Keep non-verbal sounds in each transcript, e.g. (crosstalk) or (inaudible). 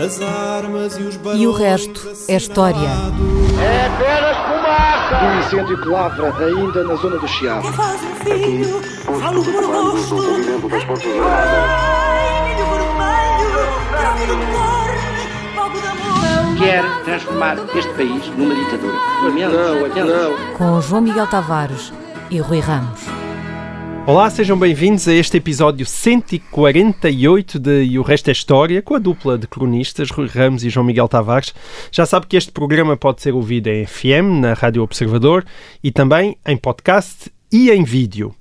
As armas e os E o resto é história. É apenas fumaça! Um incêndio que lavra ainda na zona do Chiado. faz um filho, falo por rosto. Quer transformar este país numa ditadura. Não, não. Com João Miguel Tavares e Rui Ramos. Olá, sejam bem-vindos a este episódio 148 de E o Resto é História, com a dupla de cronistas Rui Ramos e João Miguel Tavares. Já sabe que este programa pode ser ouvido em FM, na Rádio Observador, e também em podcast e em vídeo.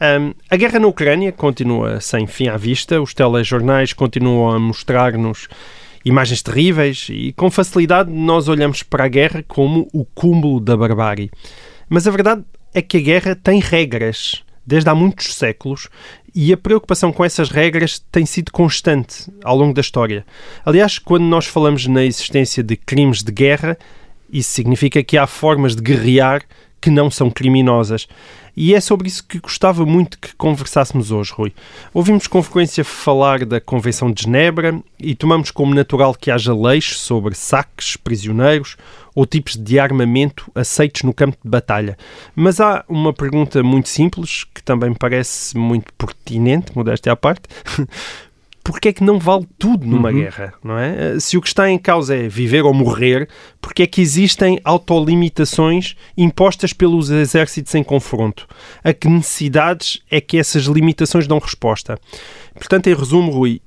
Ahm, a guerra na Ucrânia continua sem fim à vista, os telejornais continuam a mostrar-nos imagens terríveis e com facilidade nós olhamos para a guerra como o cúmulo da barbárie. Mas a verdade é que a guerra tem regras desde há muitos séculos e a preocupação com essas regras tem sido constante ao longo da história. Aliás, quando nós falamos na existência de crimes de guerra, isso significa que há formas de guerrear que não são criminosas. E é sobre isso que gostava muito que conversássemos hoje, Rui. Ouvimos com frequência falar da Convenção de Genebra e tomamos como natural que haja leis sobre saques, prisioneiros ou tipos de armamento aceitos no campo de batalha. Mas há uma pergunta muito simples, que também me parece muito pertinente, modéstia à parte. (laughs) Porquê é que não vale tudo numa guerra, não é? Se o que está em causa é viver ou morrer, porque é que existem autolimitações impostas pelos exércitos em confronto? A que necessidades é que essas limitações dão resposta? Portanto, em resumo, Rui,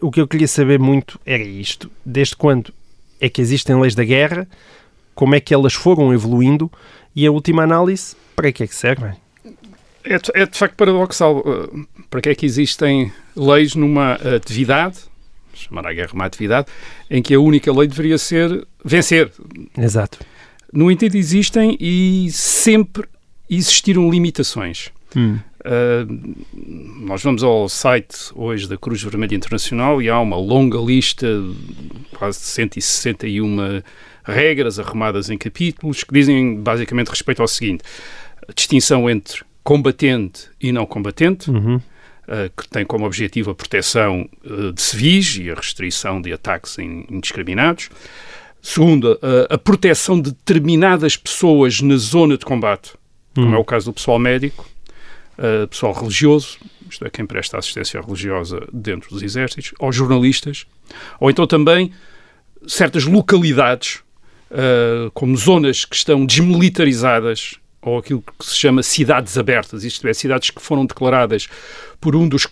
o que eu queria saber muito era isto. Desde quando é que existem leis da guerra? Como é que elas foram evoluindo? E a última análise, para que é que servem? É, de- é de facto paradoxal. Uh, Para que é que existem leis numa atividade, chamar a guerra uma atividade, em que a única lei deveria ser vencer? Exato. No entanto, existem e sempre existiram limitações. Hum. Uh, nós vamos ao site hoje da Cruz Vermelha Internacional e há uma longa lista, quase 161 regras arrumadas em capítulos, que dizem basicamente respeito ao seguinte: a distinção entre combatente e não combatente, Uhum. uh, que tem como objetivo a proteção uh, de civis e a restrição de ataques in- indiscriminados. Segundo, a, a proteção de determinadas pessoas na zona de combate, como é o caso do pessoal médico, uh, pessoal religioso, isto é, quem presta assistência religiosa dentro dos exércitos, aos jornalistas, ou então também certas localidades, uh, como zonas que estão desmilitarizadas, ou aquilo que se chama cidades abertas, isto é, cidades que foram declaradas por um dos,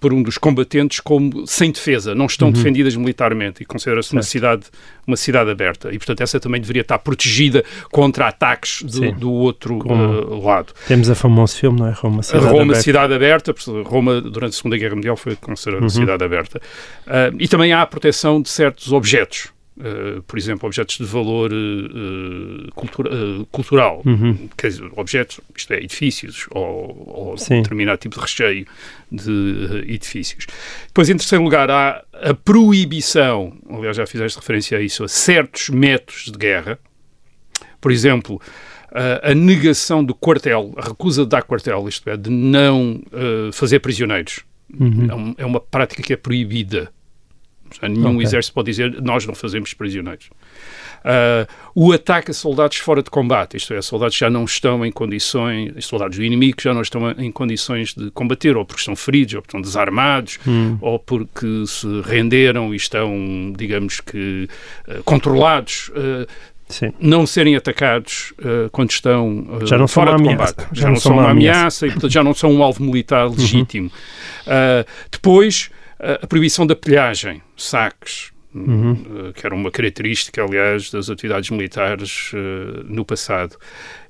por um dos combatentes como sem defesa, não estão defendidas militarmente e considera-se uma cidade, uma cidade aberta. E, portanto, essa também deveria estar protegida contra ataques do, do outro uh, lado. Temos a famoso filme, não é? Roma, cidade Roma, aberta. cidade aberta, Roma, durante a Segunda Guerra Mundial, foi considerada Uhum. cidade aberta. Ah, e também há a proteção de certos objetos. Ah, por exemplo, objetos de valor eh, cultura- eh, cultural. Uhum. Quer dizer, objetos, isto é, edifícios, ou, ou determinado tipo de recheio de edifícios. Depois, em terceiro lugar, há a proibição, aliás, já fizeste referência a isso, a certos métodos de guerra. Por exemplo, a, negação do quartel, a recusa de dar quartel, isto é, de não fazer prisioneiros. É, um- é uma prática que é proibida. Nenhum Ok. exército pode dizer nós não fazemos prisioneiros. Ah, o ataque a soldados fora de combate, isto é, soldados já não estão em condições, soldados do inimigo já não estão em condições de combater, ou porque estão feridos, ou porque estão desarmados, ou porque se renderam e estão, digamos que, ah, controlados. ah, Sim. não serem atacados ah, quando estão ah, Já não fora de ameaça. combate. Já, não são uma ameaça e, portanto, já não são um alvo militar legítimo. Ah, depois, ah, a proibição da pilhagem, saques, ah, que era uma característica, aliás, das atividades militares ah, no passado.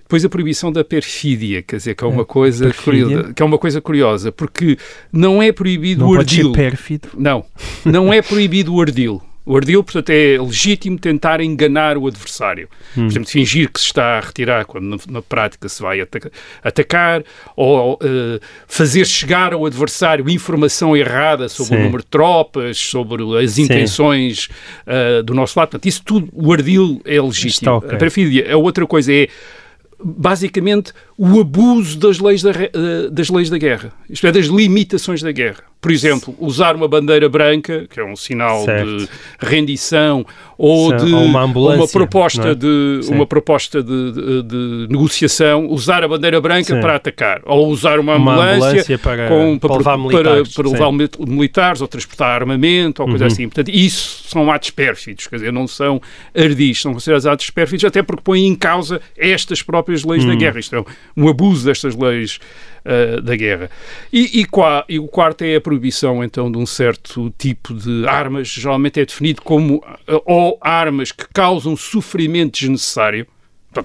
Depois a proibição da perfídia, quer dizer, que é uma coisa perfídia? curiosa, que é uma coisa curiosa, porque não é proibido Não o pode ser ardil. pérfido. Não, não é proibido o ardil. O ardil, portanto, é legítimo tentar enganar o adversário. Por exemplo, fingir que se está a retirar quando na, na prática se vai ataca- atacar, ou eh, fazer chegar ao adversário informação errada sobre Sim. o número de tropas, sobre as intenções eh, do nosso lado. Portanto, isso tudo, o ardil é legítimo. Está ok. A perfídia é outra coisa, é basicamente o abuso das leis da, eh, das leis da guerra, isto é, das limitações da guerra. Por exemplo, usar uma bandeira branca, que é um sinal Certo. de rendição, ou de ou uma ambulância, proposta, é? de, Sim. uma proposta de, de- de negociação, usar a bandeira branca Sim. para atacar, ou usar uma Uma ambulância, ambulância para- com, para levar para, militares, para sim. levar mili- militares ou transportar armamento ou coisa Uhum. assim. Portanto, isso são atos pérfidos, quer dizer, não são ardis, são considerados atos pérfidos até porque põem em causa estas próprias leis Hum. da guerra. Isto é um abuso destas leis ah, da guerra. E, e, qua- e o quarto é a proibição, então, de um certo tipo de armas, geralmente é definido como ah, ou armas que causam sofrimento desnecessário,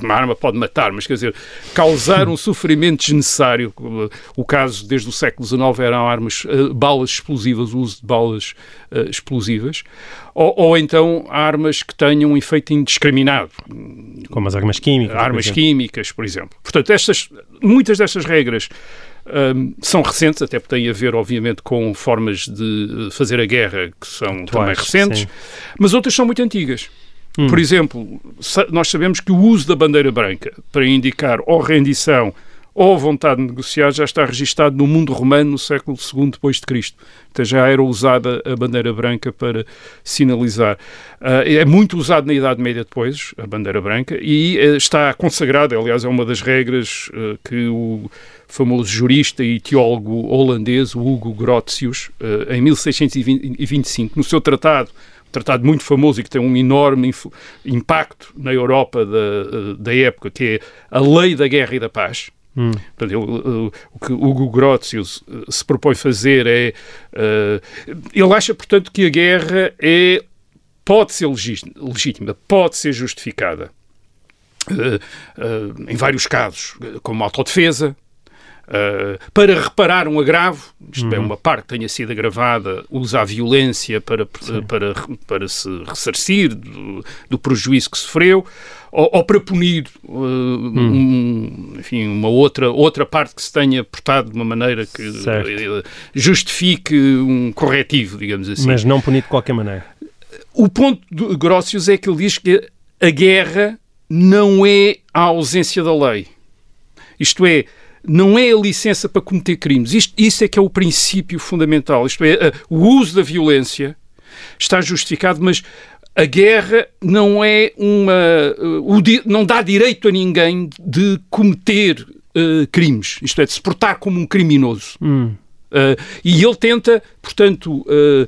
uma arma pode matar, mas quer dizer, causar um sofrimento desnecessário. O caso, desde o século XIX, eram armas, eh, balas explosivas, o uso de balas eh, explosivas. Ou, ou então armas que tenham um efeito indiscriminado, Como as armas químicas. por armas exemplo. químicas, por exemplo. Portanto, estas, muitas destas regras hum, são recentes, até porque têm a ver, obviamente, com formas de eh, fazer a guerra que são também recentes, sim. mas outras são muito antigas. Hum. Por exemplo, nós sabemos que o uso da bandeira branca para indicar ou rendição ou vontade de negociar já está registado no mundo romano no século II depois de Cristo. Então já era usada a bandeira branca para sinalizar. Ah, é muito usado na Idade Média depois, a bandeira branca, e eh, está consagrada, aliás, é uma das regras eh, que o famoso jurista e teólogo holandês, Hugo Grotius, eh, em 1625, no seu tratado tratado muito famoso e que tem um enorme impacto na Europa da, da época, que é a Lei da Guerra e da Paz. Hum. Portanto, uh, o que Hugo Grotius uh, se propõe fazer é... uh, ele acha, portanto, que a guerra é, pode ser legí- legítima, pode ser justificada. Uh, uh, em vários casos, como autodefesa, Uh, para reparar um agravo, isto é, uma parte que tenha sido agravada, usa a violência para, para, para se ressarcir do, do prejuízo que sofreu, ou, ou para punir uh, um- enfim, uma outra, outra parte que se tenha portado de uma maneira que uh, justifique um corretivo, digamos assim. Mas não punido de qualquer maneira. O ponto de Grotius é que ele diz que a guerra não é a ausência da lei. Isto é, não é a licença para cometer crimes. Isto, isso é que é o princípio fundamental. Isto é, a- o uso da violência está justificado, mas a guerra não é uma. di- não dá direito a ninguém de cometer uh, crimes. Isto é, de se portar como um criminoso. Hum. Uh, e ele tenta, portanto, uh,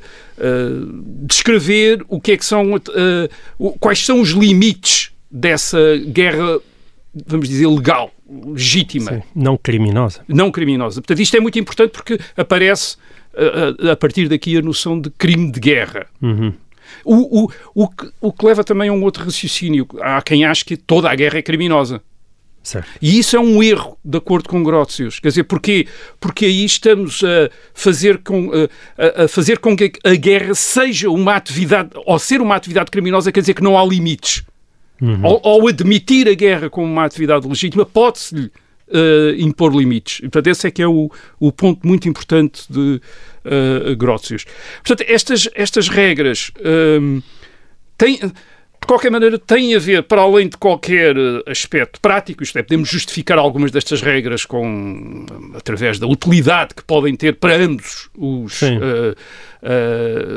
descrever o que é que são, quais são os limites dessa guerra, vamos dizer, legal, legítima, Sim. Não criminosa. não criminosa. Portanto, isto é muito importante porque aparece uh, a partir daqui a noção de crime de guerra. Uhum. O, o, o, que, o que leva também a um outro raciocínio. Há quem ache que toda a guerra é criminosa. Certo. E isso é um erro, de acordo com Grotius. Quer dizer, porquê? Porque aí estamos a fazer com, a, a fazer com que a guerra seja uma atividade, ou ser uma atividade criminosa, quer dizer que não há limites. Ao, ao admitir a guerra como uma atividade legítima, pode-se-lhe eh, impor limites. E, portanto, esse é que é o, o ponto muito importante de uh, Grotius. Portanto, estas, estas regras hum, têm de qualquer maneira, tem a ver, para além de qualquer eh, aspecto prático, isto é, podemos justificar algumas destas regras com, através da utilidade que podem ter para ambos os, Sim.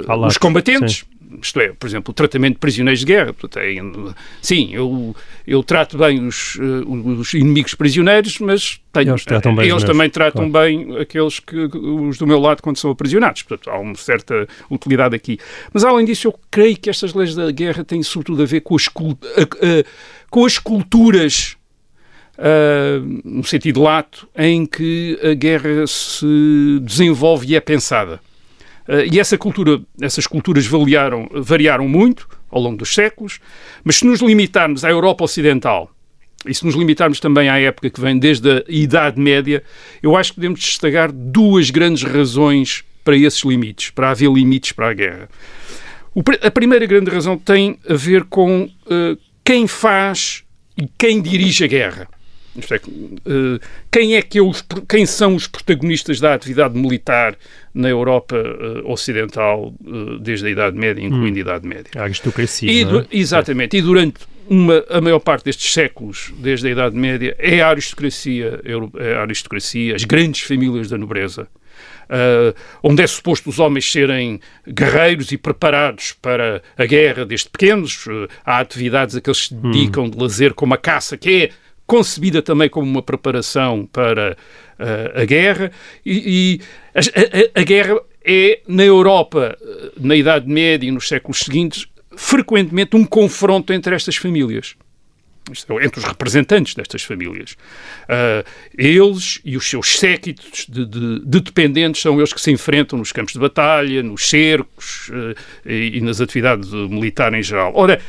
Ao lado, os combatentes. Isto é, por exemplo, o tratamento de prisioneiros de guerra. É, sim, eu, eu trato bem os, eh, os inimigos prisioneiros, mas tenho, Eles tratam bem os eles também tratam claro. bem aqueles que os do meu lado quando são aprisionados. Portanto, há uma certa utilidade aqui. Mas, além disso, eu creio que estas leis da guerra têm sobretudo a ver com as, com as culturas, ah, no sentido lato, em que a guerra se desenvolve e é pensada. Ah, e essa cultura, essas culturas variaram, variaram muito ao longo dos séculos, mas se nos limitarmos à Europa Ocidental, e se nos limitarmos também à época que vem desde a Idade Média, eu acho que podemos destacar duas grandes razões para esses limites, para haver limites para a guerra. A primeira grande razão tem a ver com eh, quem faz e quem dirige a guerra. Isto é, eh, quem é que é os, quem são os protagonistas da atividade militar na Europa eh, Ocidental eh, desde a Idade Média, incluindo a Idade Média? A aristocracia. E é? exatamente. E durante uma, a maior parte destes séculos, desde a Idade Média, é a aristocracia, é a aristocracia, as grandes famílias da nobreza. Uh, onde é suposto os homens serem guerreiros e preparados para a guerra desde pequenos. Uh, há atividades a que eles se hum. dedicam hum. de lazer, como a caça, que é concebida também como uma preparação para uh, a guerra. E, e a, a, a, guerra é, na Europa, na Idade Média e nos séculos seguintes, frequentemente um confronto entre estas famílias é entre os representantes destas famílias. Uh, eles e os seus séquitos de, de, de, dependentes são eles que se enfrentam nos campos de batalha, nos cercos uh, e, e, nas atividades militares em geral. Ora,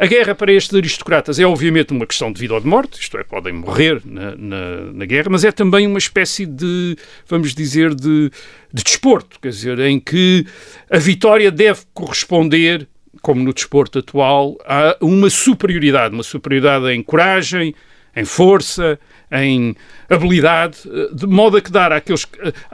a guerra para estes aristocratas é obviamente uma questão de vida ou de morte, isto é, podem morrer na, na, na guerra, mas é também uma espécie de, vamos dizer, de, de desporto, quer dizer, em que a vitória deve corresponder como no desporto atual, há uma superioridade, uma superioridade em coragem, em força, em habilidade, de modo a que dar àqueles,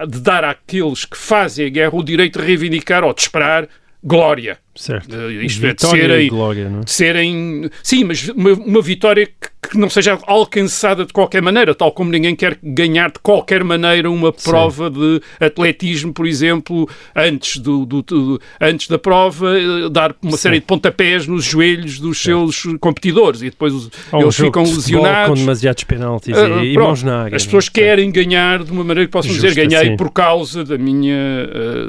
de dar àqueles que fazem a guerra o direito de reivindicar ou de esperar glória. Certo. Uh, isto vitória é, de serem, glória, não é? de serem. Sim, mas uma, uma vitória que, que, não seja alcançada de qualquer maneira, tal como ninguém quer ganhar de qualquer maneira uma prova Sim. de atletismo, por exemplo, antes, do, do, do antes da prova, eh, dar uma Sim. série de pontapés nos joelhos dos certo. seus competidores e depois eles um ficam lesionados. Com demasiados penaltis uh, e, e mãos na área. As pessoas querem ganhar de uma maneira que possam Justo, dizer ganhei assim. por causa da minha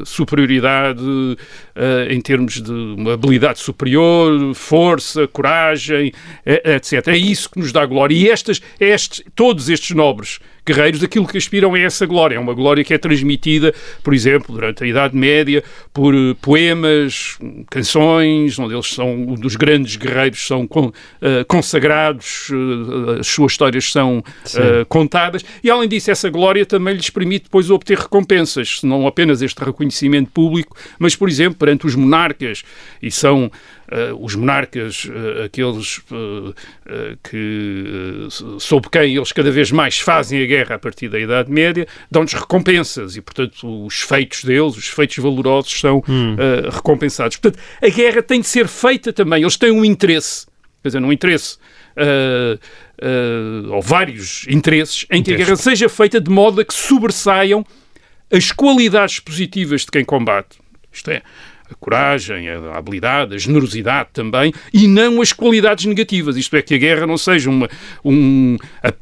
superioridade em termos de uma habilidade superior, força, coragem, etc. É isso que nos dá glória. E estas, estes, todos estes nobres guerreiros, aquilo que aspiram é essa glória. É uma glória que é transmitida, por exemplo, durante a Idade Média, por eh, poemas, canções, onde eles são, um dos grandes guerreiros são uh, consagrados, uh, as suas histórias são uh, contadas, e além disso, essa glória também lhes permite depois obter recompensas, não apenas este reconhecimento público, mas, por exemplo, perante os monarcas, e são uh, os monarcas, uh, aqueles uh, que sob quem eles cada vez mais fazem a guerra a partir da Idade Média, dão-nos recompensas e, portanto, os feitos deles, os feitos valorosos são hum. recompensados. Portanto, a guerra tem de ser feita também, eles têm um interesse, quer dizer, um interesse. ou vários interesses em que a guerra seja feita de modo a que sobressaiam as qualidades positivas de quem combate. Isto é, a coragem, a habilidade, a generosidade também, e não as qualidades negativas. Isto é, que a guerra não seja uma, um, a,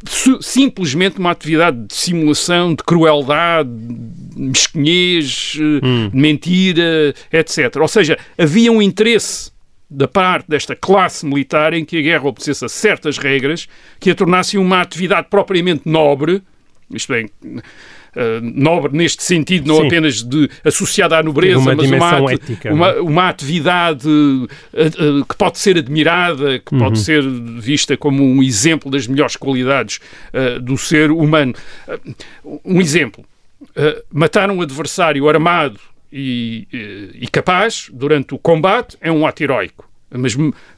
simplesmente uma atividade de simulação, de crueldade, de mesquinhez, hum. de mentira, etc. Ou seja, havia um interesse da parte desta classe militar em que a guerra obedecesse a certas regras que a tornassem uma atividade propriamente nobre, isto é, nobre neste sentido, não Sim. apenas de associada à nobreza, uma mas uma, ética, uma, é? uma, atividade uh, uh, que pode ser admirada, que uhum. pode ser vista como um exemplo das melhores qualidades do ser humano. um exemplo. matar um adversário armado e, e capaz durante o combate é um ato heroico. Mas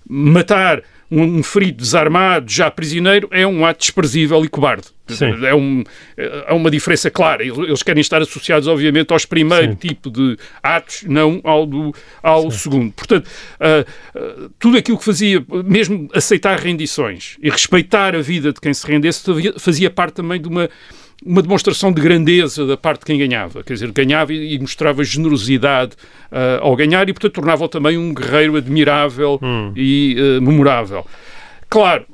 matar um ferido desarmado, já prisioneiro, é um ato desprezível e cobarde. É, um, é uma diferença clara. Eles querem estar associados, obviamente, aos primeiro Sim. tipo de atos, não ao, do, ao segundo. Portanto, uh, uh, tudo aquilo que fazia, mesmo aceitar rendições e respeitar a vida de quem se rendesse, fazia parte também de uma uma demonstração de grandeza da parte de quem ganhava, quer dizer, ganhava e, mostrava generosidade uh, ao ganhar e, portanto, tornava-o também um guerreiro admirável hum. e uh, memorável. Claro,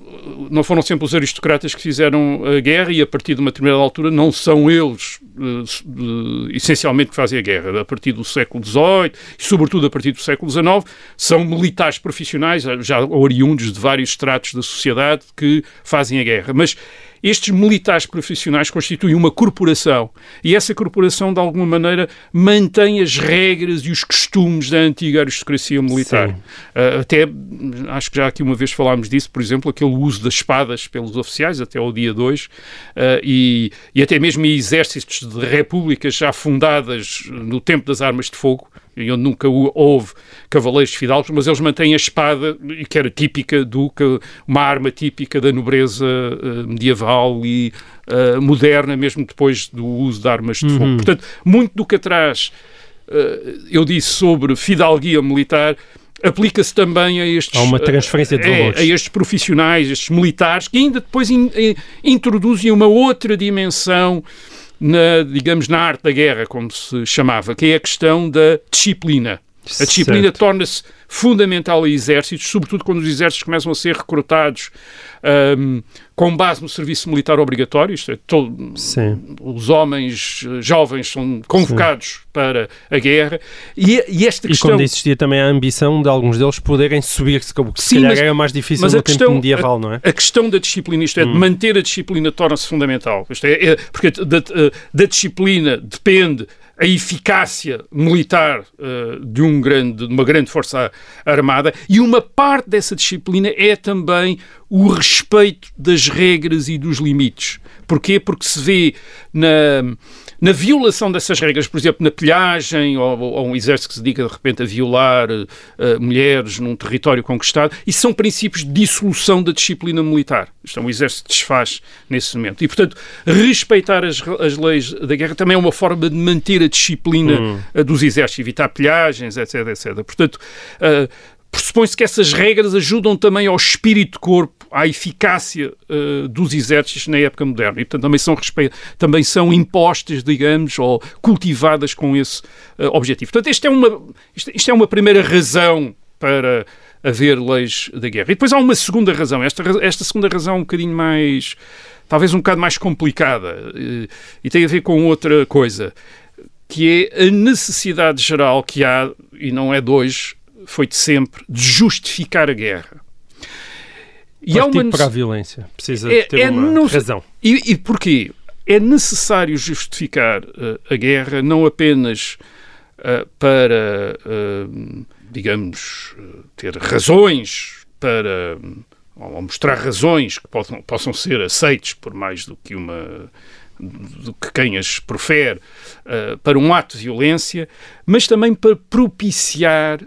não foram sempre os aristocratas que fizeram a guerra e a partir de uma determinada altura não são eles uh, essencialmente que fazem a guerra. A partir do século XVIII e sobretudo a partir do século XIX são militares profissionais, já oriundos de vários estratos da sociedade que fazem a guerra. Mas estes militares profissionais constituem uma corporação e essa corporação, de alguma maneira, mantém as regras e os costumes da antiga aristocracia militar. Uh, até, acho que já aqui uma vez falámos disso, por exemplo, aquele uso das espadas pelos oficiais, até ao dia 2, uh, ah, e, e até mesmo exércitos de repúblicas já fundadas no tempo das armas de fogo, e onde nunca houve cavaleiros fidalgos, mas eles mantêm a espada, que era típica do uma arma típica da nobreza uh, medieval e uh, moderna, mesmo depois do uso de armas de fogo. Uhum. Portanto, muito do que atrás uh, eu disse sobre fidalguia militar aplica-se também a estes. Há uma transferência de é, valores. a estes profissionais, estes militares, que ainda depois in, in, introduzem uma outra dimensão. Na, digamos, na arte da guerra, como se chamava, que é a questão da disciplina. A disciplina torna-se fundamental a exércitos, sobretudo quando os exércitos começam a ser recrutados um, com base no serviço militar obrigatório, isto é, todo, os homens eh, jovens são convocados Sim. para a guerra, e, e esta questão... E quando existia também a ambição de alguns deles poderem subir-se, que se calhar mas, era mais difícil no questão, tempo medieval, a, não é? A questão da disciplina, isto é, hum. de manter a disciplina torna-se fundamental, isto é, é porque da, da disciplina depende a eficácia militar uh, de, um grande, de uma grande força armada e uma parte dessa disciplina é também o respeito das regras e dos limites. Porquê? Porque se vê na, na violação dessas regras, por exemplo, na pilhagem, ou, ou um exército que se dedica de repente a violar uh, mulheres num território conquistado, isso são princípios de dissolução da disciplina militar. Isto é, um exército desfaz nesse momento. E, portanto, respeitar as, as leis da guerra também é uma forma de manter a disciplina hum. uh, dos exércitos, evitar pilhagens, etc, etc. Portanto, uh, pressupõe-se que essas regras ajudam também ao espírito de corpo, à eficácia uh, dos exércitos na época moderna e, portanto, também são, também são impostas, digamos, ou cultivadas com esse uh, objetivo. Portanto, isto é, uma, isto, isto, é uma primeira razão para haver leis da guerra. E depois há uma segunda razão. Esta, esta segunda razão é um bocadinho mais, talvez um bocado mais complicada e, eh, e tem a ver com outra coisa, que é a necessidade geral que há, e não é de hoje, foi de sempre de justificar a guerra. E há uma... para a violência. Precisa é, ter é uma no... razão. E, e porquê? É necessário justificar uh, a guerra não apenas uh, para, uh, digamos, ter razões para ou mostrar razões que possam, possam ser aceites por mais do que uma do que quem as profere uh, para um ato de violência, mas também para propiciar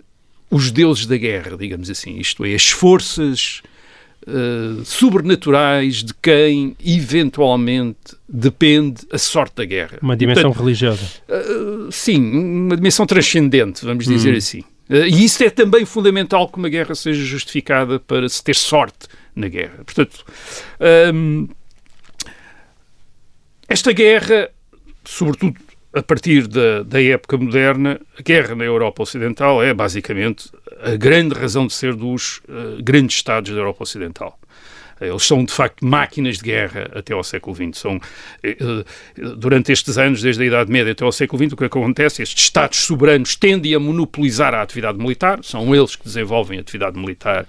os deuses da guerra, digamos assim, isto é, as forças uh, sobrenaturais de quem eventualmente depende a sorte da guerra. Uma dimensão Portanto, religiosa. Uh, sim, uma dimensão transcendente, vamos dizer hum. assim. Uh, e isso é também fundamental que uma guerra seja justificada para se ter sorte na guerra. Portanto, um, esta guerra, sobretudo a partir da, da época moderna, a guerra na Europa Ocidental é basicamente a grande razão de ser dos uh, grandes Estados da Europa Ocidental. Eles são, de facto, máquinas de guerra até ao século XX. São, eh, eh, durante estes anos, desde a Idade Média até ao século XX, o que acontece? Estes Estados soberanos tendem a monopolizar a atividade militar, são eles que desenvolvem a atividade militar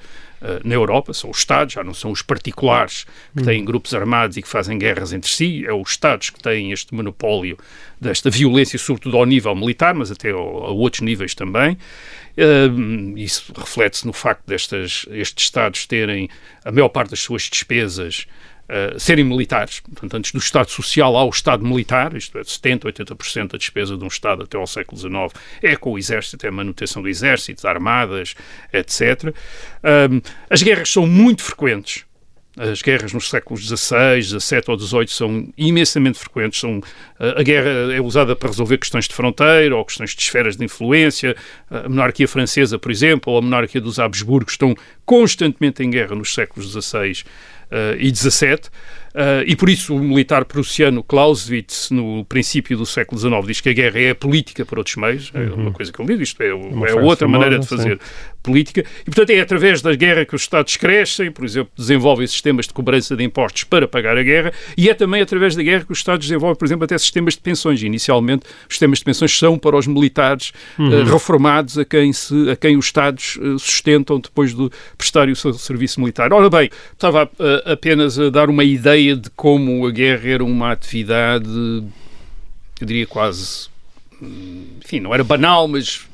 na Europa, são os Estados, já não são os particulares que têm grupos armados e que fazem guerras entre si, é os Estados que têm este monopólio desta violência, sobretudo ao nível militar, mas até a outros níveis também. Uh, isso reflete-se no facto destes estes Estados terem a maior parte das suas despesas Uh, serem militares. Portanto, antes do Estado Social há o Estado Militar, isto é, 70%, 80% da despesa de um Estado até ao século XIX é com o Exército, é a manutenção do Exército, armadas, etc. Uh, as guerras são muito frequentes as guerras nos séculos XVI, XVII ou XVIII são imensamente frequentes. São, a guerra é usada para resolver questões de fronteira ou questões de esferas de influência. A monarquia francesa, por exemplo, ou a monarquia dos Habsburgos estão constantemente em guerra nos séculos XVI e XVII. Uh, e por isso o militar prussiano Clausewitz, no princípio do século XIX, diz que a guerra é a política por outros meios. É uhum. É uma coisa que ele diz, isto é, é outra maneira de fazer sim. política. E, portanto, é através da guerra que os Estados crescem, por exemplo, desenvolvem sistemas de cobrança de impostos para pagar a guerra, e é também através da guerra que os Estados desenvolvem, por exemplo, até sistemas de pensões. Inicialmente, os sistemas de pensões são para os militares uhum. uh, reformados a quem, se, a quem os Estados uh, sustentam depois de prestarem o seu serviço militar. Ora bem, estava apenas a dar uma ideia ideia de como a guerra era uma atividade, eu diria quase, enfim, não era banal, mas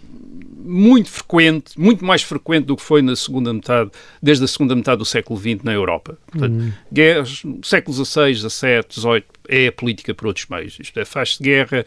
muito frequente, muito mais frequente do que foi na segunda metade, desde a segunda metade do século XX na Europa. Portanto, uhum. guerras, século XVI, XVII, XVIII, é a política por outros meios. Isto é, faz-se guerra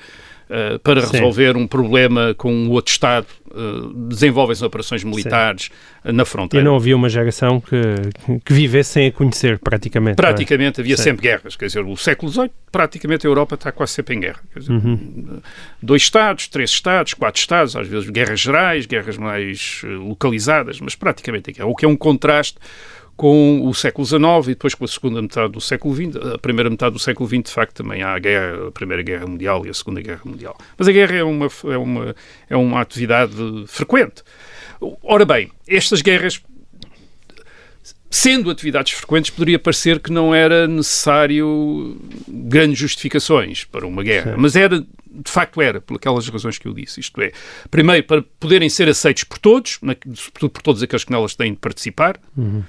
uh, para Sim. resolver um problema com um outro Estado, uh, desenvolvem-se operações militares Sim. na fronteira. E não havia uma geração que, que vivesse sem a conhecer, praticamente. É? Praticamente, é? havia Sim. sempre guerras. Quer dizer, o século XVIII, praticamente a Europa está quase sempre em guerra. Dizer, uhum. Dois Estados, três Estados, quatro Estados, às vezes guerras gerais, guerras mais localizadas, mas praticamente em guerra. O que é um contraste com o século XIX e depois com a segunda metade do século XX. A primeira metade do século XX, de facto, também há a, guerra, a Primeira Guerra Mundial e a Segunda Guerra Mundial. Mas a guerra é uma, é uma, é uma atividade frequente. Ora bem, estas guerras sendo atividades frequentes, poderia parecer que não era necessário grandes justificações para uma guerra, Sim. mas era, de facto era, por aquelas razões que eu disse. Isto é, primeiro, para poderem ser aceitos por todos, sobretudo por todos aqueles que nelas têm de participar, uhum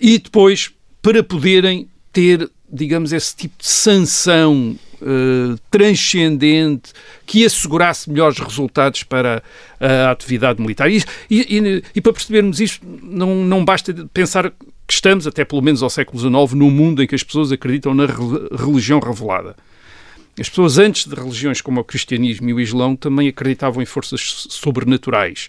e depois para poderem ter, digamos, esse tipo de sanção uh, transcendente que assegurasse melhores resultados para a atividade militar. E, e, e, para percebermos isto, não, não basta pensar que estamos, até pelo menos ao século XIX, num mundo em que as pessoas acreditam na religião revelada. As pessoas antes de religiões como o cristianismo e o islão também acreditavam em forças sobrenaturais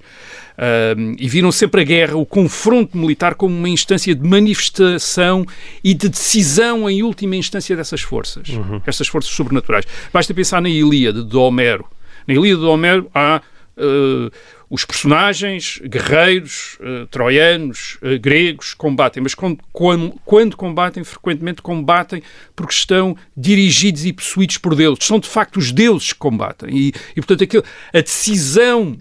e viram sempre a guerra, o confronto militar, como uma instância de manifestação e de decisão em última instância dessas forças, uhum. essas forças sobrenaturais. Basta pensar na Ilíada de Homero. Na Ilíada de Homero há uh, os personagens guerreiros, uh, troianos, uh, gregos, combatem, mas quando, quando, quando, combatem, frequentemente combatem porque estão dirigidos e possuídos por deuses. São de facto os deuses que combatem. E, e portanto, aquilo, a decisão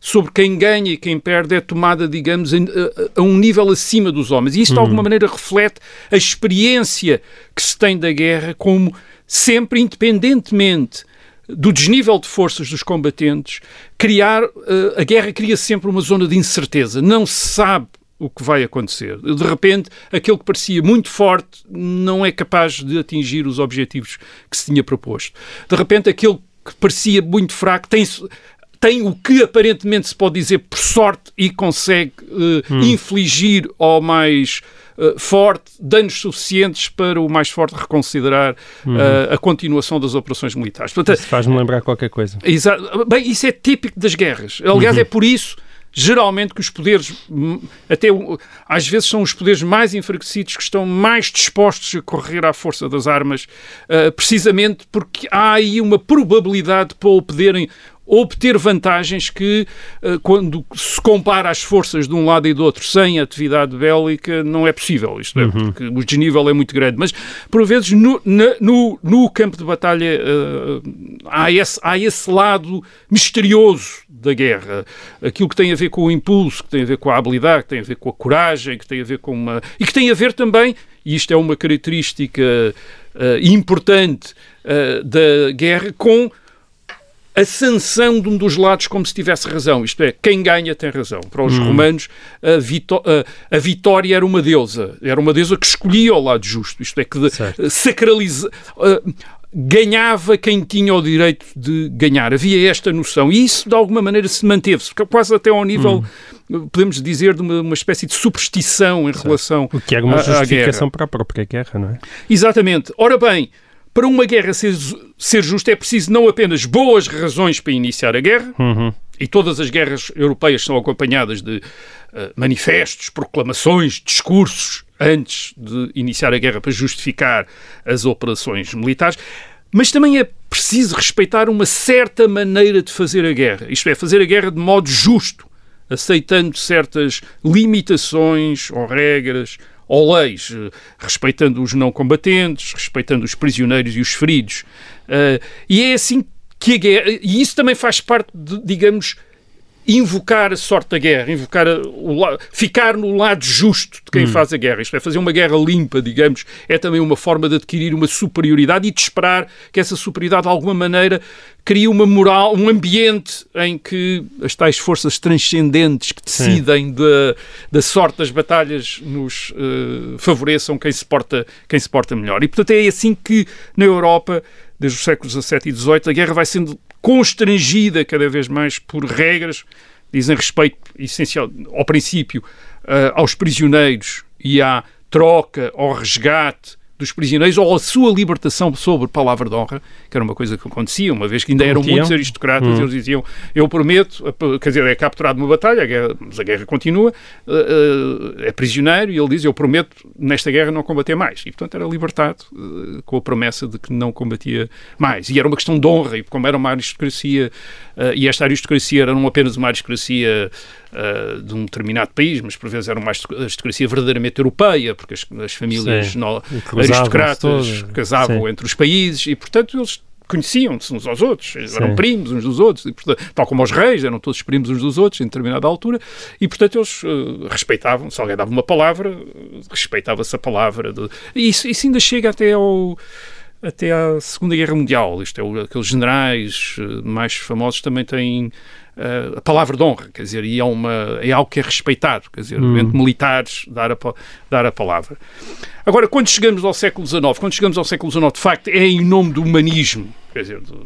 sobre quem ganha e quem perde é tomada, digamos, a, a, um nível acima dos homens. E isto, de alguma uhum. maneira, reflete a experiência que se tem da guerra como sempre, independentemente do desnível de forças dos combatentes, criar uh, a guerra cria sempre uma zona de incerteza. Não se sabe o que vai acontecer. De repente, aquele que parecia muito forte não é capaz de atingir os objetivos que se tinha proposto. De repente, aquele que parecia muito fraco tem tem o que aparentemente se pode dizer por sorte e consegue uh, hum. infligir ao mais uh, forte danos suficientes para o mais forte reconsiderar uhum. uh, a continuação das operações militares. isso faz-me lembrar qualquer coisa. Bem, isso é típico das guerras. Aliás, uhum. é por isso geralmente que os poderes, hum, até às vezes são os poderes mais enfraquecidos que estão mais dispostos a correr à força das armas, uh, precisamente porque há aí uma probabilidade para o poderem obter vantagens que, eh, quando se compara as forças de um lado e do outro sem atividade bélica, não é possível. Isto é, uhum. porque o desnível é muito grande. Mas, por vezes, no, no, no campo de batalha uh, há, esse, há esse lado misterioso da guerra. Aquilo que tem a ver com o impulso, que tem a ver com a habilidade, que tem a ver com a coragem, que tem a ver com uma... E que tem a ver também, e isto é uma característica uh, importante uh, da guerra, com a sanção de um dos lados como se tivesse razão. Isto é, quem ganha tem razão. Para os hum. romanos, a, a, a, vitória era uma deusa. Era uma deusa que escolhia o lado justo. Isto é, que sacraliza... Uh, ganhava quem tinha o direito de ganhar. Havia esta noção. E isso, de alguma maneira, se manteve-se. Quase até ao nível... Hum. Podemos dizer de uma, uma, espécie de superstição em certo. relação O que era uma justificação para a própria guerra, não é? Exatamente. Ora bem, para uma guerra ser, ser justa é preciso não apenas boas razões para iniciar a guerra, uhum. e todas as guerras europeias são acompanhadas de uh, manifestos, proclamações, discursos antes de iniciar a guerra para justificar as operações militares, mas também é preciso respeitar uma certa maneira de fazer a guerra, isto é, fazer a guerra de modo justo, aceitando certas limitações ou regras ou leis, eh, respeitando os não combatentes, respeitando os prisioneiros e os feridos. Uh, e é assim que a guerra. E isso também faz parte, de, digamos, invocar a sorte da guerra, invocar a, o, ficar no lado justo de quem hum. faz a guerra. Isto é, fazer uma guerra limpa, digamos, é também uma forma de adquirir uma superioridade e de esperar que essa superioridade, de alguma maneira, crie uma moral, um ambiente em que as tais forças transcendentes que decidem da, da sorte das batalhas nos uh, favoreçam quem se, porta, quem se porta melhor. E, portanto, é assim que na Europa desde os séculos XVII e XVIII, a guerra vai sendo constrangida cada vez mais por regras dizem respeito essencial ao princípio uh, aos prisioneiros e à troca, ao resgate dos prisioneiros ou a sua libertação sobre palavra de honra, que era uma coisa que acontecia, uma vez que ainda eram muitos aristocratas, Hum. eles diziam, eu prometo, quer dizer, é capturado numa batalha, a guerra, mas a guerra continua, eh, eh, é prisioneiro e ele diz, eu prometo nesta guerra não combater mais. E, portanto, era libertado eh, com a promessa de que não combatia mais. E era uma questão de honra, e como era uma aristocracia, eh, e esta aristocracia era não apenas uma aristocracia eh, de um determinado país, mas por vezes era uma aristocracia verdadeiramente europeia, porque as, as famílias no- aristocratas casavam Sim. entre os países e, portanto, eles conheciam-se uns aos outros, eram Sim. primos uns dos outros, e, portanto, tal como os reis, eram todos primos uns dos outros em determinada altura, e portanto eles eh, respeitavam, se alguém dava uma palavra, respeitava-se a palavra. De, e isso, isso ainda chega até ao até à Segunda Guerra Mundial. Isto é, aqueles generais eh, mais famosos também têm eh, a palavra de honra, quer dizer, e é, uma, é algo que é respeitado, quer dizer, Hum. entre militares, dar a, dar a palavra. Agora, quando chegamos ao século XIX, quando chegamos ao século XIX, de facto, é em nome do humanismo, quer dizer, do-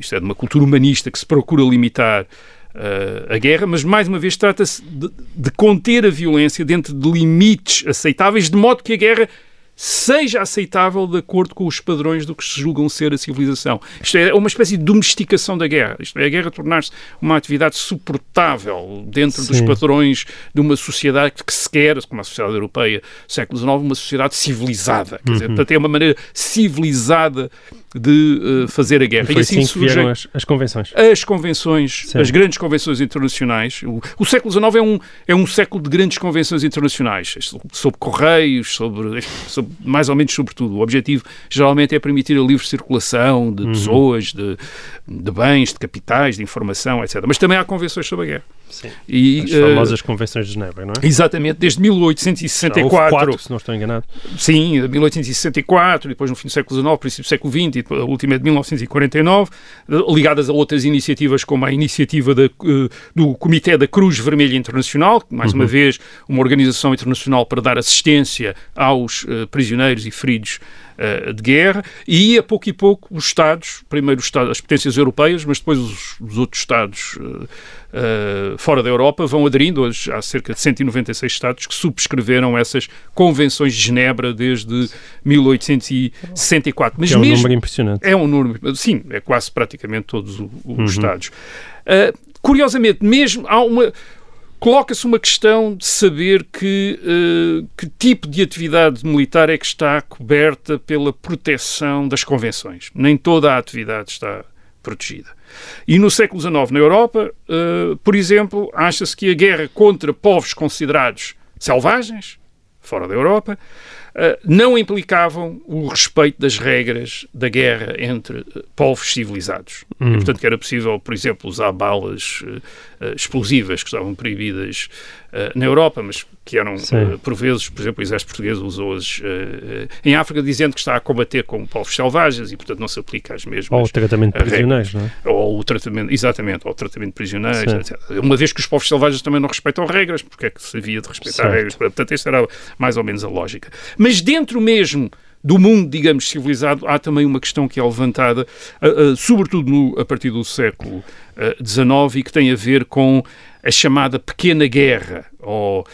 isto é de uma cultura humanista que se procura limitar eh, a guerra, mas mais uma vez trata-se de, de conter a violência dentro de limites aceitáveis, de modo que a guerra seja aceitável de acordo com os padrões do que se julgam ser a civilização. Isto é uma espécie de domesticação da guerra. Isto é, a guerra tornar-se uma atividade suportável dentro dos Sim. padrões de uma sociedade que se quer, como a sociedade europeia, século XIX, uma sociedade civilizada. Quer Uhum. dizer, portanto, é uma maneira civilizada de eh, fazer a guerra. E foi assim que vieram as, as convenções. As convenções, Sim. as grandes convenções internacionais. O, o século XIX é um, é um século de grandes convenções internacionais, sobre correios, sobre, sobre- mais ou menos sobre tudo. O objetivo geralmente é permitir a livre circulação de pessoas, de, de bens, de capitais, de informação, etc. Mas também há convenções sobre a guerra. Sim. E, As eh, famosas convenções de Genebra, não é? Exatamente, desde Já houve 1864. quatro, se não estou enganado. Sim, de 1864, depois no fim do século XIX, princípio do século XX, e a última é de 1949, eh, ligadas a outras iniciativas, como a iniciativa da, eh, do Comitê da Cruz Vermelha Internacional, que, mais uma vez, uma organização internacional para dar assistência aos eh, prisioneiros e feridos eh, de guerra, e a pouco e pouco os Estados, primeiro os Estados, as potências europeias, mas depois os, os outros Estados eh, eh, fora da Europa vão aderindo. Hoje há cerca de 196 Estados que subscreveram essas convenções de Genebra desde 1864. Mas Que é um mesmo número impressionante. é um número, sim, é quase praticamente todos os Estados. Uh, curiosamente, mesmo há uma. Coloca-se uma questão de saber que, uh, que tipo de atividade militar é que está coberta pela proteção das convenções. Nem toda a atividade está protegida. E no século XIX, na Europa, uh, por exemplo, acha-se que a guerra contra povos considerados selvagens, fora da Europa, não implicavam o respeito das regras da guerra entre eh, povos civilizados. E, portanto, que era possível, por exemplo, usar balas eh, eh, explosivas que estavam proibidas eh, na Europa, mas que eram, Sim. eh, por vezes, por exemplo, o exército português usou-as eh, eh, em África, dizendo que está a combater com povos selvagens e, portanto, não se aplica às mesmas Ou o tratamento de prisioneiros, não é? ou o tratamento, exatamente, ou o tratamento de prisioneiros, Sim. etc. Uma vez que os povos selvagens também não respeitam regras, porque é que se havia de respeitar Certo. regras? Portanto, esta era mais ou menos a lógica. Mas dentro mesmo do mundo, digamos, civilizado, há também uma questão que é levantada, ah, ah, sobretudo no- a partir do século XIX, e que tem a ver com a chamada pequena guerra, ou,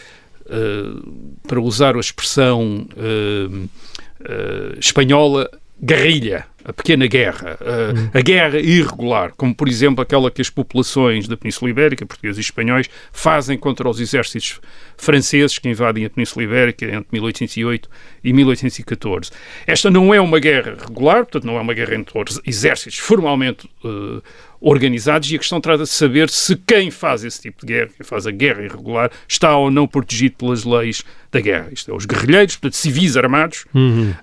ah, para usar a expressão ah, ah, espanhola, guerrilha, a pequena guerra, a, a guerra irregular, como por exemplo aquela que as populações da Península Ibérica, portugueses e espanhóis, fazem contra os exércitos franceses que invadem a Península Ibérica entre 1808 e 1814. Esta não é uma guerra regular, portanto não é uma guerra entre os exércitos formalmente eh, organizados e a questão trata de saber se quem faz esse tipo de guerra, quem faz a guerra irregular, está ou não protegido pelas leis da guerra. Isto é, os guerrilheiros, portanto, civis armados.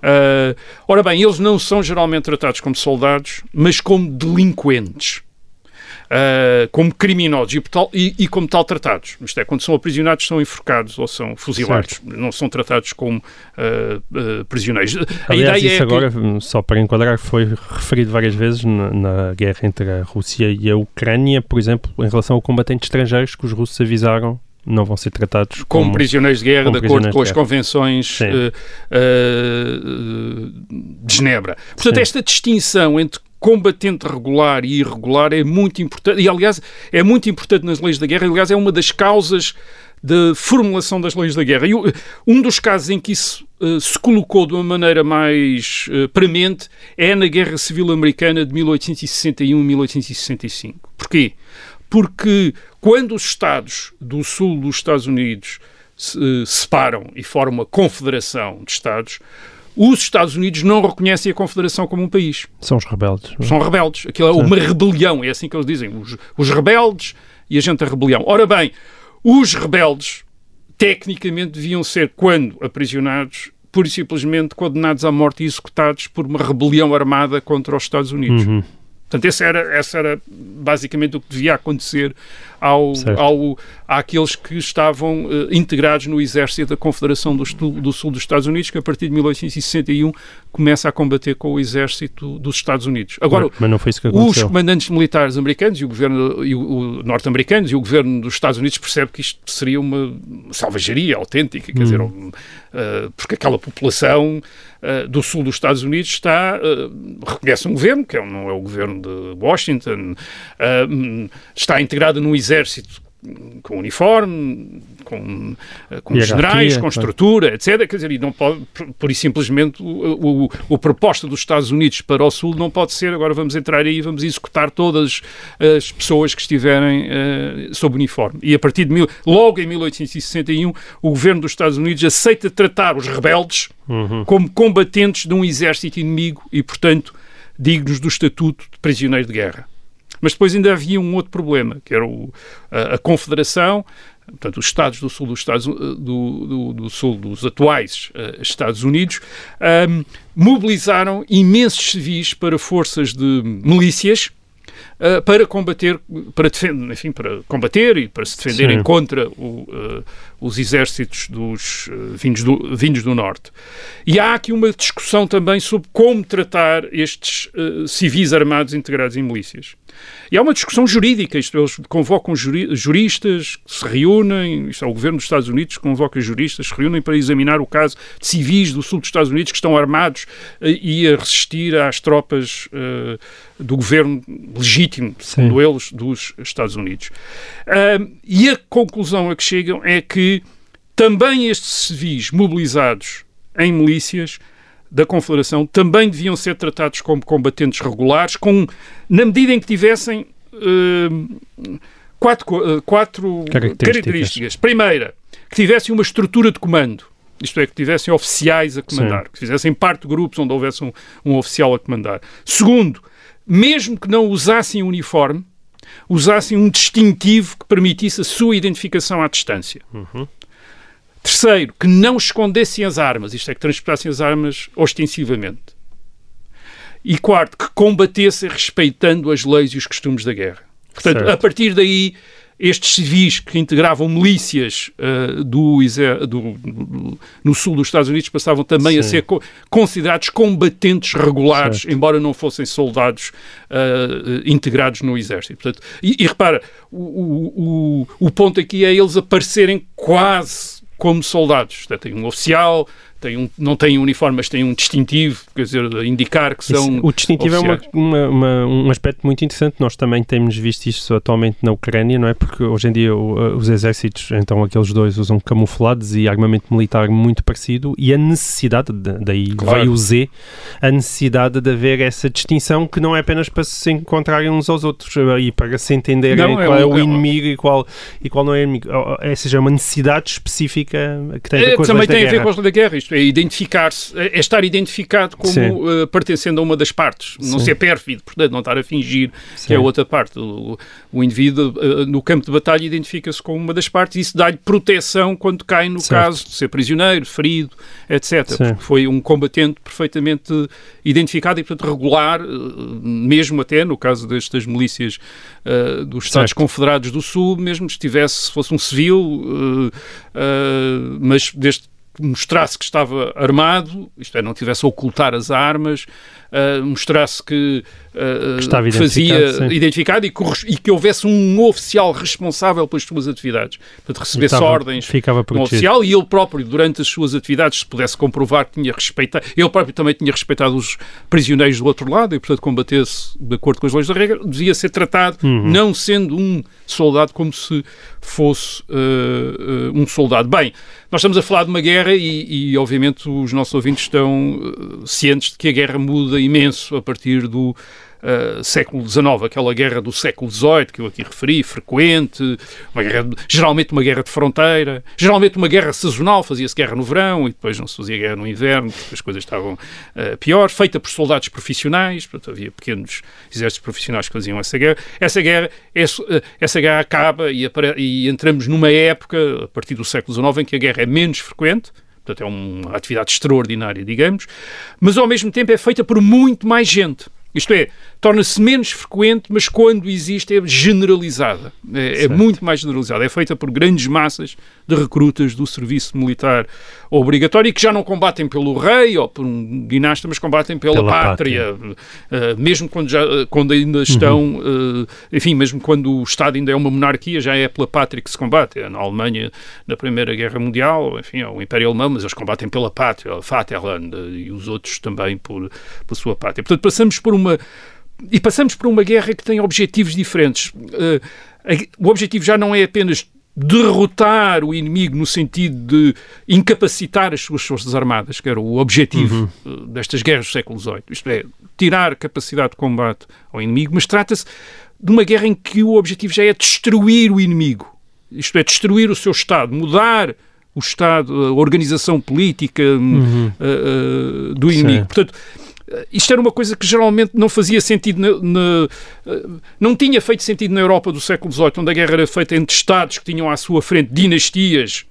Ah, ora bem, eles não são geralmente tratados como soldados, mas como delinquentes. Ah, como criminosos e, tal- e- e como tal tratados. Isto é, quando são aprisionados, são enforcados ou são fuzilados. Não são tratados como ah, ah, prisioneiros. A Aliás, ideia isso é que- agora, só para enquadrar, foi referido várias vezes na, na guerra entre a Rússia e a Ucrânia, por exemplo, em relação a combatentes estrangeiros que os russos avisaram não vão ser tratados como, como, prisioneiros de guerra, de acordo com as convenções eh, eh, de Genebra. Portanto, Sim. esta distinção entre combatente regular e irregular é muito importante, e aliás, é muito importante nas leis da guerra, aliás, é uma das causas da formulação das leis da guerra. E um dos casos em que isso uh, se colocou de uma maneira mais uh, premente é na Guerra Civil Americana de 1861 e 1865. Porquê? Porque quando os Estados do sul dos Estados Unidos se uh, separam e formam uma confederação de Estados, os Estados Unidos não reconhecem a Confederação como um país. São os rebeldes. É? São rebeldes. Aquilo é uma rebelião, é assim que eles dizem. Os, os rebeldes e a gente a rebelião. Ora bem, os rebeldes, tecnicamente, deviam ser, quando aprisionados, pura e simplesmente condenados à morte e executados por uma rebelião armada contra os Estados Unidos. Uhum. Portanto, esse era, esse era basicamente o que devia acontecer ao, ao, àqueles que estavam uh, integrados no exército da Confederação do, do, Sul dos Estados Unidos, que a partir de 1861 começa a combater com o exército dos Estados Unidos. Agora, mas não foi isso que aconteceu. os comandantes militares americanos e o governo e o, o norte-americanos e o governo dos Estados Unidos percebe que isto seria uma salvajaria autêntica, quer hum. dizer, um, uh, porque aquela população uh, do sul dos Estados Unidos está reconhece um governo que é, não é o governo de Washington, está integrada num exército com uniforme, com, eh, com generais, com estrutura, etc. Quer dizer, e não pode, por e simplesmente, o, o, o, proposta dos Estados Unidos para o Sul não pode ser agora vamos entrar aí e vamos executar todas as pessoas que estiverem uh, sob uniforme. E a partir de, mil, logo em 1861, o governo dos Estados Unidos aceita tratar os rebeldes uhum. como combatentes de um exército inimigo e, portanto, dignos do estatuto de prisioneiro de guerra. Mas depois ainda havia um outro problema, que era o, a, a, Confederação, portanto, os Estados do Sul dos, Estados, do, do, do Sul dos atuais uh, Estados Unidos, um, mobilizaram imensos civis para forças de milícias uh, para combater, para defender, enfim, para combater e para se defenderem Sim. contra o, uh, os exércitos dos uh, vindos, do, vindos do Norte. E há aqui uma discussão também sobre como tratar estes civis armados integrados em milícias. E há uma discussão jurídica, isto, eles convocam juristas, se reúnem, isto é o governo dos Estados Unidos que convoca juristas, se reúnem para examinar o caso de civis do sul dos Estados Unidos que estão armados e a resistir às tropas uh, do governo legítimo, segundo eles, dos Estados Unidos. Uh, e a conclusão a que chegam é que também estes civis mobilizados em milícias da Confederação também deviam ser tratados como combatentes regulares, com, na medida em que tivessem uh, quatro, uh, quatro características. características. Primeira, que tivessem uma estrutura de comando isto é, que tivessem oficiais a comandar, Sim. que fizessem parte de grupos onde houvesse um, um, oficial a comandar. Segundo, mesmo que não usassem uniforme, usassem um distintivo que permitisse a sua identificação à distância. Uhum. Terceiro, que não escondessem as armas, isto é, que transportassem as armas ostensivamente. E quarto, que combatessem respeitando as leis e os costumes da guerra. Portanto, certo. a partir daí, estes civis que integravam milícias uh, do, do, no sul dos Estados Unidos passavam também Sim. a ser co considerados combatentes regulares, certo. embora não fossem soldados uh, integrados no exército. Portanto, e, e repara, o, o, o, ponto aqui é eles aparecerem quase como soldados. Tem um oficial, tem um, não têm uniforme, mas têm um distintivo, quer dizer, indicar que são. Isso, o distintivo oficiais. é uma, uma, uma, um aspecto muito interessante. Nós também temos visto isso atualmente na Ucrânia, não é? Porque hoje em dia o, os exércitos, então aqueles dois, usam camuflados e armamento militar muito parecido e a necessidade, daí claro. veio o Z, a necessidade de haver essa distinção que não é apenas para se encontrarem uns aos outros e para se entenderem não, qual é, é o é inimigo e qual, e qual não é o inimigo. Ou, seja, é uma necessidade específica que tem a ver é, com Também tem a ver com as da guerra. Isto é identificar-se, é estar identificado como uh, pertencendo a uma das partes, Sim. não ser pérfido, portanto, não estar a fingir Sim. que é a outra parte. O, o indivíduo uh, no campo de batalha identifica-se como uma das partes e isso dá-lhe proteção quando cai no certo. caso de ser prisioneiro, ferido, etc. foi um combatente perfeitamente identificado e, portanto, regular, uh, mesmo até no caso destas milícias dos Estados certo. Confederados do Sul, mesmo estivesse, se fosse um civil, mas deste mostrasse que estava armado, isto é, não tivesse a ocultar as armas, uh, mostrasse que uh, Estava que fazia identificado, sim. identificado e que, e que houvesse um oficial responsável pelas suas atividades. Portanto, recebesse Estava- ordens ficava um oficial e ele próprio, durante as suas atividades, se pudesse comprovar que tinha respeitado, ele próprio também tinha respeitado os prisioneiros do outro lado e, portanto, combatesse de acordo com as leis da regra, devia ser tratado Uhum. não sendo um soldado como se fosse uh, uh, um soldado. Bem, nós estamos a falar de uma guerra e, e, obviamente, os nossos ouvintes estão uh, cientes de que a guerra muda imenso a partir do uh, século XIX, aquela guerra do século XVIII que eu aqui referi, frequente, uma guerra, geralmente uma guerra de fronteira, geralmente uma guerra sazonal, fazia-se guerra no verão e depois não se fazia guerra no inverno, as coisas estavam uh, pior, feita por soldados profissionais, portanto havia pequenos exércitos profissionais que faziam essa guerra. Essa guerra, esse, uh, essa guerra acaba e, e entramos numa época, a partir do século XIX, em que a guerra é menos frequente, portanto é uma atividade extraordinária, digamos, mas ao mesmo tempo é feita por muito mais gente. Isto é, torna-se menos frequente, mas quando existe é generalizada. É, é muito mais generalizada. É feita por grandes massas de recrutas do serviço militar obrigatório e que já não combatem pelo rei ou por um dinasta, mas combatem pela, Pela pátria. Uh, mesmo quando, já, uh, quando ainda estão, uh, enfim, mesmo quando o Estado ainda é uma monarquia, já é pela pátria que se combate. É na Alemanha, na Primeira Guerra Mundial, enfim, é o Império Alemão, mas eles combatem pela pátria, a Vaterland, e os outros também por, pela sua pátria. Portanto, passamos por uma e passamos por uma guerra que tem objetivos diferentes. A- o objetivo já não é apenas derrotar o inimigo no sentido de incapacitar as suas forças armadas, que era o objetivo uh, destas guerras do século XVIII. Isto é, tirar capacidade de combate ao inimigo, mas trata-se de uma guerra em que o objetivo já é destruir o inimigo. Isto é, destruir o seu Estado, mudar o Estado, a organização política hum, uh, uh, do inimigo. Portanto, eh, isto era uma coisa que geralmente não fazia sentido, na, na- eh, não tinha feito sentido na Europa do século XVIII, onde a guerra era feita entre Estados que tinham à sua frente dinastias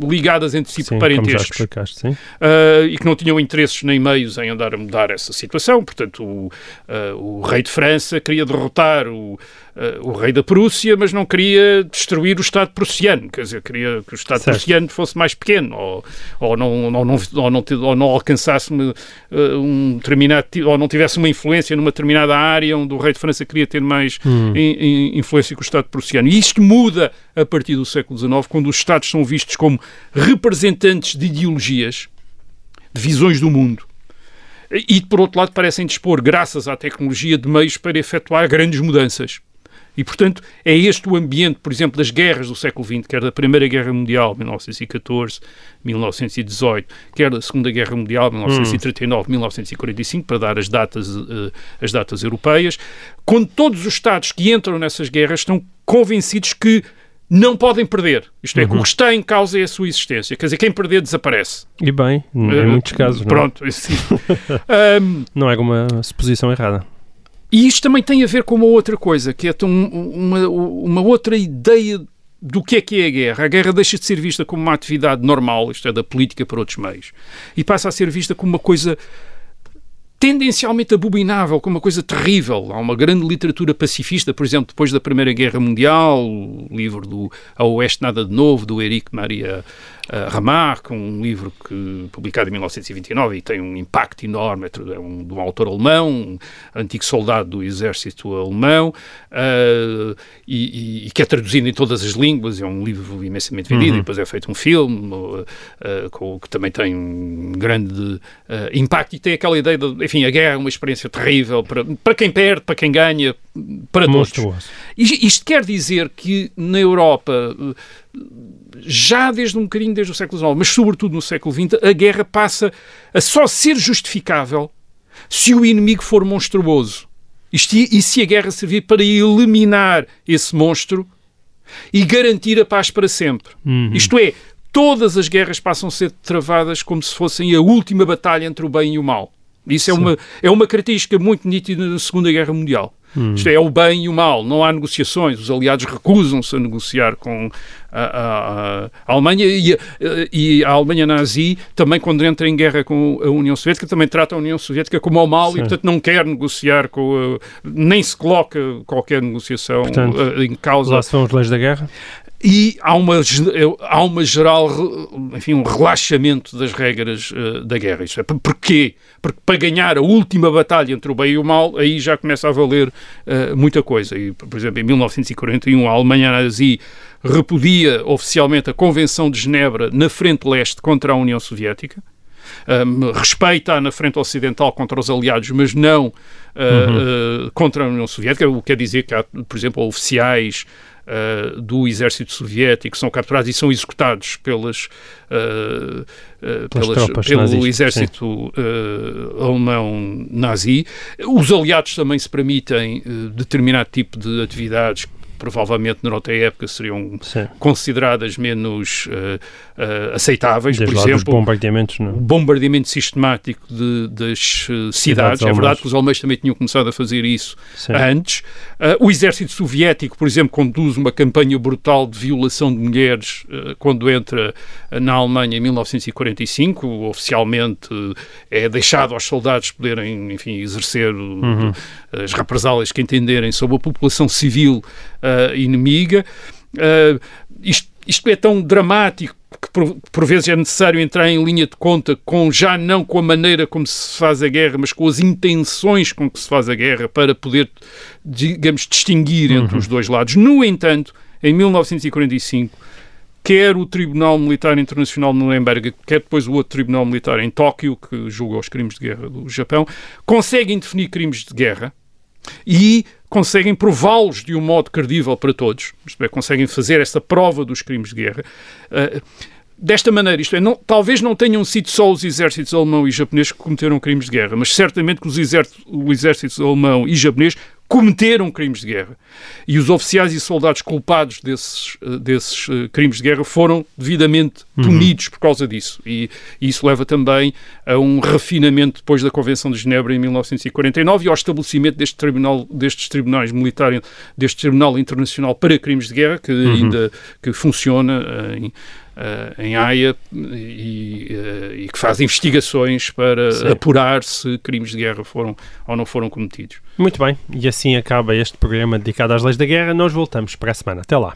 ligadas entre si Sim, por parentescos uh, e que não tinham interesses nem meios em andar a mudar essa situação. Portanto, o, uh, o rei de França queria derrotar o, uh, o rei da Prússia, mas não queria destruir o Estado prussiano. Quer dizer, queria que o Estado Certo. prussiano fosse mais pequeno ou, ou, não, ou, não, ou, não, ou não alcançasse uh, um determinado ou não tivesse uma influência numa determinada área onde o rei de França queria ter mais Hum. in- in- influência que o Estado prussiano. E isto muda a partir do século XIX, quando os Estados são vistos como representantes de ideologias, de visões do mundo. E, por outro lado, parecem dispor, graças à tecnologia, de meios para efetuar grandes mudanças. E, portanto, é este o ambiente, por exemplo, das guerras do século XX, quer da Primeira Guerra Mundial, 1914, 1918, quer da Segunda Guerra Mundial, 1939, 1945, para dar as datas, eh, as datas europeias, quando todos os Estados que entram nessas guerras estão convencidos que não podem perder. Isto é, que o que está em causa é a sua existência. Quer dizer, quem perder desaparece. E bem, em Eh, muitos casos, não? Pronto, sim. (laughs) Ahm, Não é uma suposição errada. E isto também tem a ver com uma outra coisa, que é uma, uma outra ideia do que é que é a guerra. A guerra deixa de ser vista como uma atividade normal, isto é, da política para outros meios, e passa a ser vista como uma coisa tendencialmente abominável, como uma coisa terrível. Há uma grande literatura pacifista, por exemplo, depois da Primeira Guerra Mundial, o livro do A Oeste Nada de Novo, do Eric Maria uh, Remarque, um livro que, publicado em 1929 e tem um impacto enorme, é um, de um autor alemão, um antigo soldado do exército alemão, uh, e, e- que é traduzido em todas as línguas, é um livro imensamente vendido, e depois é feito um filme, uh, com- que também tem um grande impacto, e tem aquela ideia de, enfim, a guerra é uma experiência terrível para, para quem perde, para quem ganha, para todos. Monstruoso. Isto quer dizer que na Europa, já desde um bocadinho desde o século XIX, mas sobretudo no século XX, a guerra passa a só ser justificável se o inimigo for monstruoso. Isto, e e se a guerra servir para eliminar esse monstro e garantir a paz para sempre. Isto é, todas as guerras passam a ser travadas como se fossem a última batalha entre o bem e o mal. Isso é uma, é uma característica muito nítida na Segunda Guerra Mundial. Isto é, é o bem e o mal. Não há negociações. Os aliados recusam-se a negociar com a, a- a Alemanha e a, e a Alemanha nazi também, quando entra em guerra com a União Soviética, também trata a União Soviética como ao mal e, portanto, não quer negociar com nem se coloca qualquer negociação Portanto, eh, em causa. Lá se vão as leis da guerra. E há uma, há uma geral, enfim, um relaxamento das regras uh, da guerra. Isto é, porquê? Porque para ganhar a última batalha entre o bem e o mal, aí já começa a valer uh, muita coisa. E, por exemplo, em 1941, a Alemanha nazi repudia oficialmente a Convenção de Genebra na frente leste contra a União Soviética. Um, respeita na frente ocidental contra os aliados, mas não uh, uhum. uh, contra a União Soviética, o que quer dizer que há, por exemplo, oficiais uh, do exército soviético são capturados e são executados pelas, uh, pelas, pelas pelo nazis, exército alemão nazi. Os aliados também se permitem determinado tipo de atividades provavelmente na outra época seriam Sim. consideradas menos uh, uh, aceitáveis. Desde por exemplo, bombardeamentos, não? o bombardeamento sistemático de, das uh, cidades. cidades. É verdade que os alemães também tinham começado a fazer isso Sim. antes. o exército soviético, por exemplo, conduz uma campanha brutal de violação de mulheres quando entra na Alemanha em 1945. Oficialmente é deixado aos soldados poderem, enfim, exercer uhum. as represálias que entenderem sobre a população civil uh, inimiga. Uh, isto, isto é tão dramático que por, por, vezes é necessário entrar em linha de conta com já não com a maneira como se faz a guerra, mas com as intenções com que se faz a guerra para poder, digamos, distinguir entre uhum. os dois lados. No entanto, em 1945, quer o Tribunal Militar Internacional de Nuremberg, quer depois o outro Tribunal Militar em Tóquio, que julga os crimes de guerra do Japão, conseguem definir crimes de guerra e conseguem prová-los de um modo credível para todos, isto é, conseguem fazer essa prova dos crimes de guerra. Uh, desta maneira, isto é, não, talvez não tenham sido só os exércitos alemão e japonês que cometeram crimes de guerra, mas certamente que os exércitos, o exército alemão e japonês cometeram crimes de guerra. E os oficiais e soldados culpados desses, eh, desses uh, crimes de guerra foram devidamente uhum. punidos por causa disso. E, e, isso leva também a um refinamento depois da Convenção de Genebra em 1949 e ao estabelecimento deste tribunal, destes tribunais militares, deste Tribunal Internacional para Crimes de Guerra, que uhum. ainda que funciona uh, em Uh, em Haia e, uh, e, que faz investigações para Sim. apurar se crimes de guerra foram ou não foram cometidos. Muito bem, e assim acaba este programa dedicado às leis da guerra. Nós voltamos para a semana. Até lá.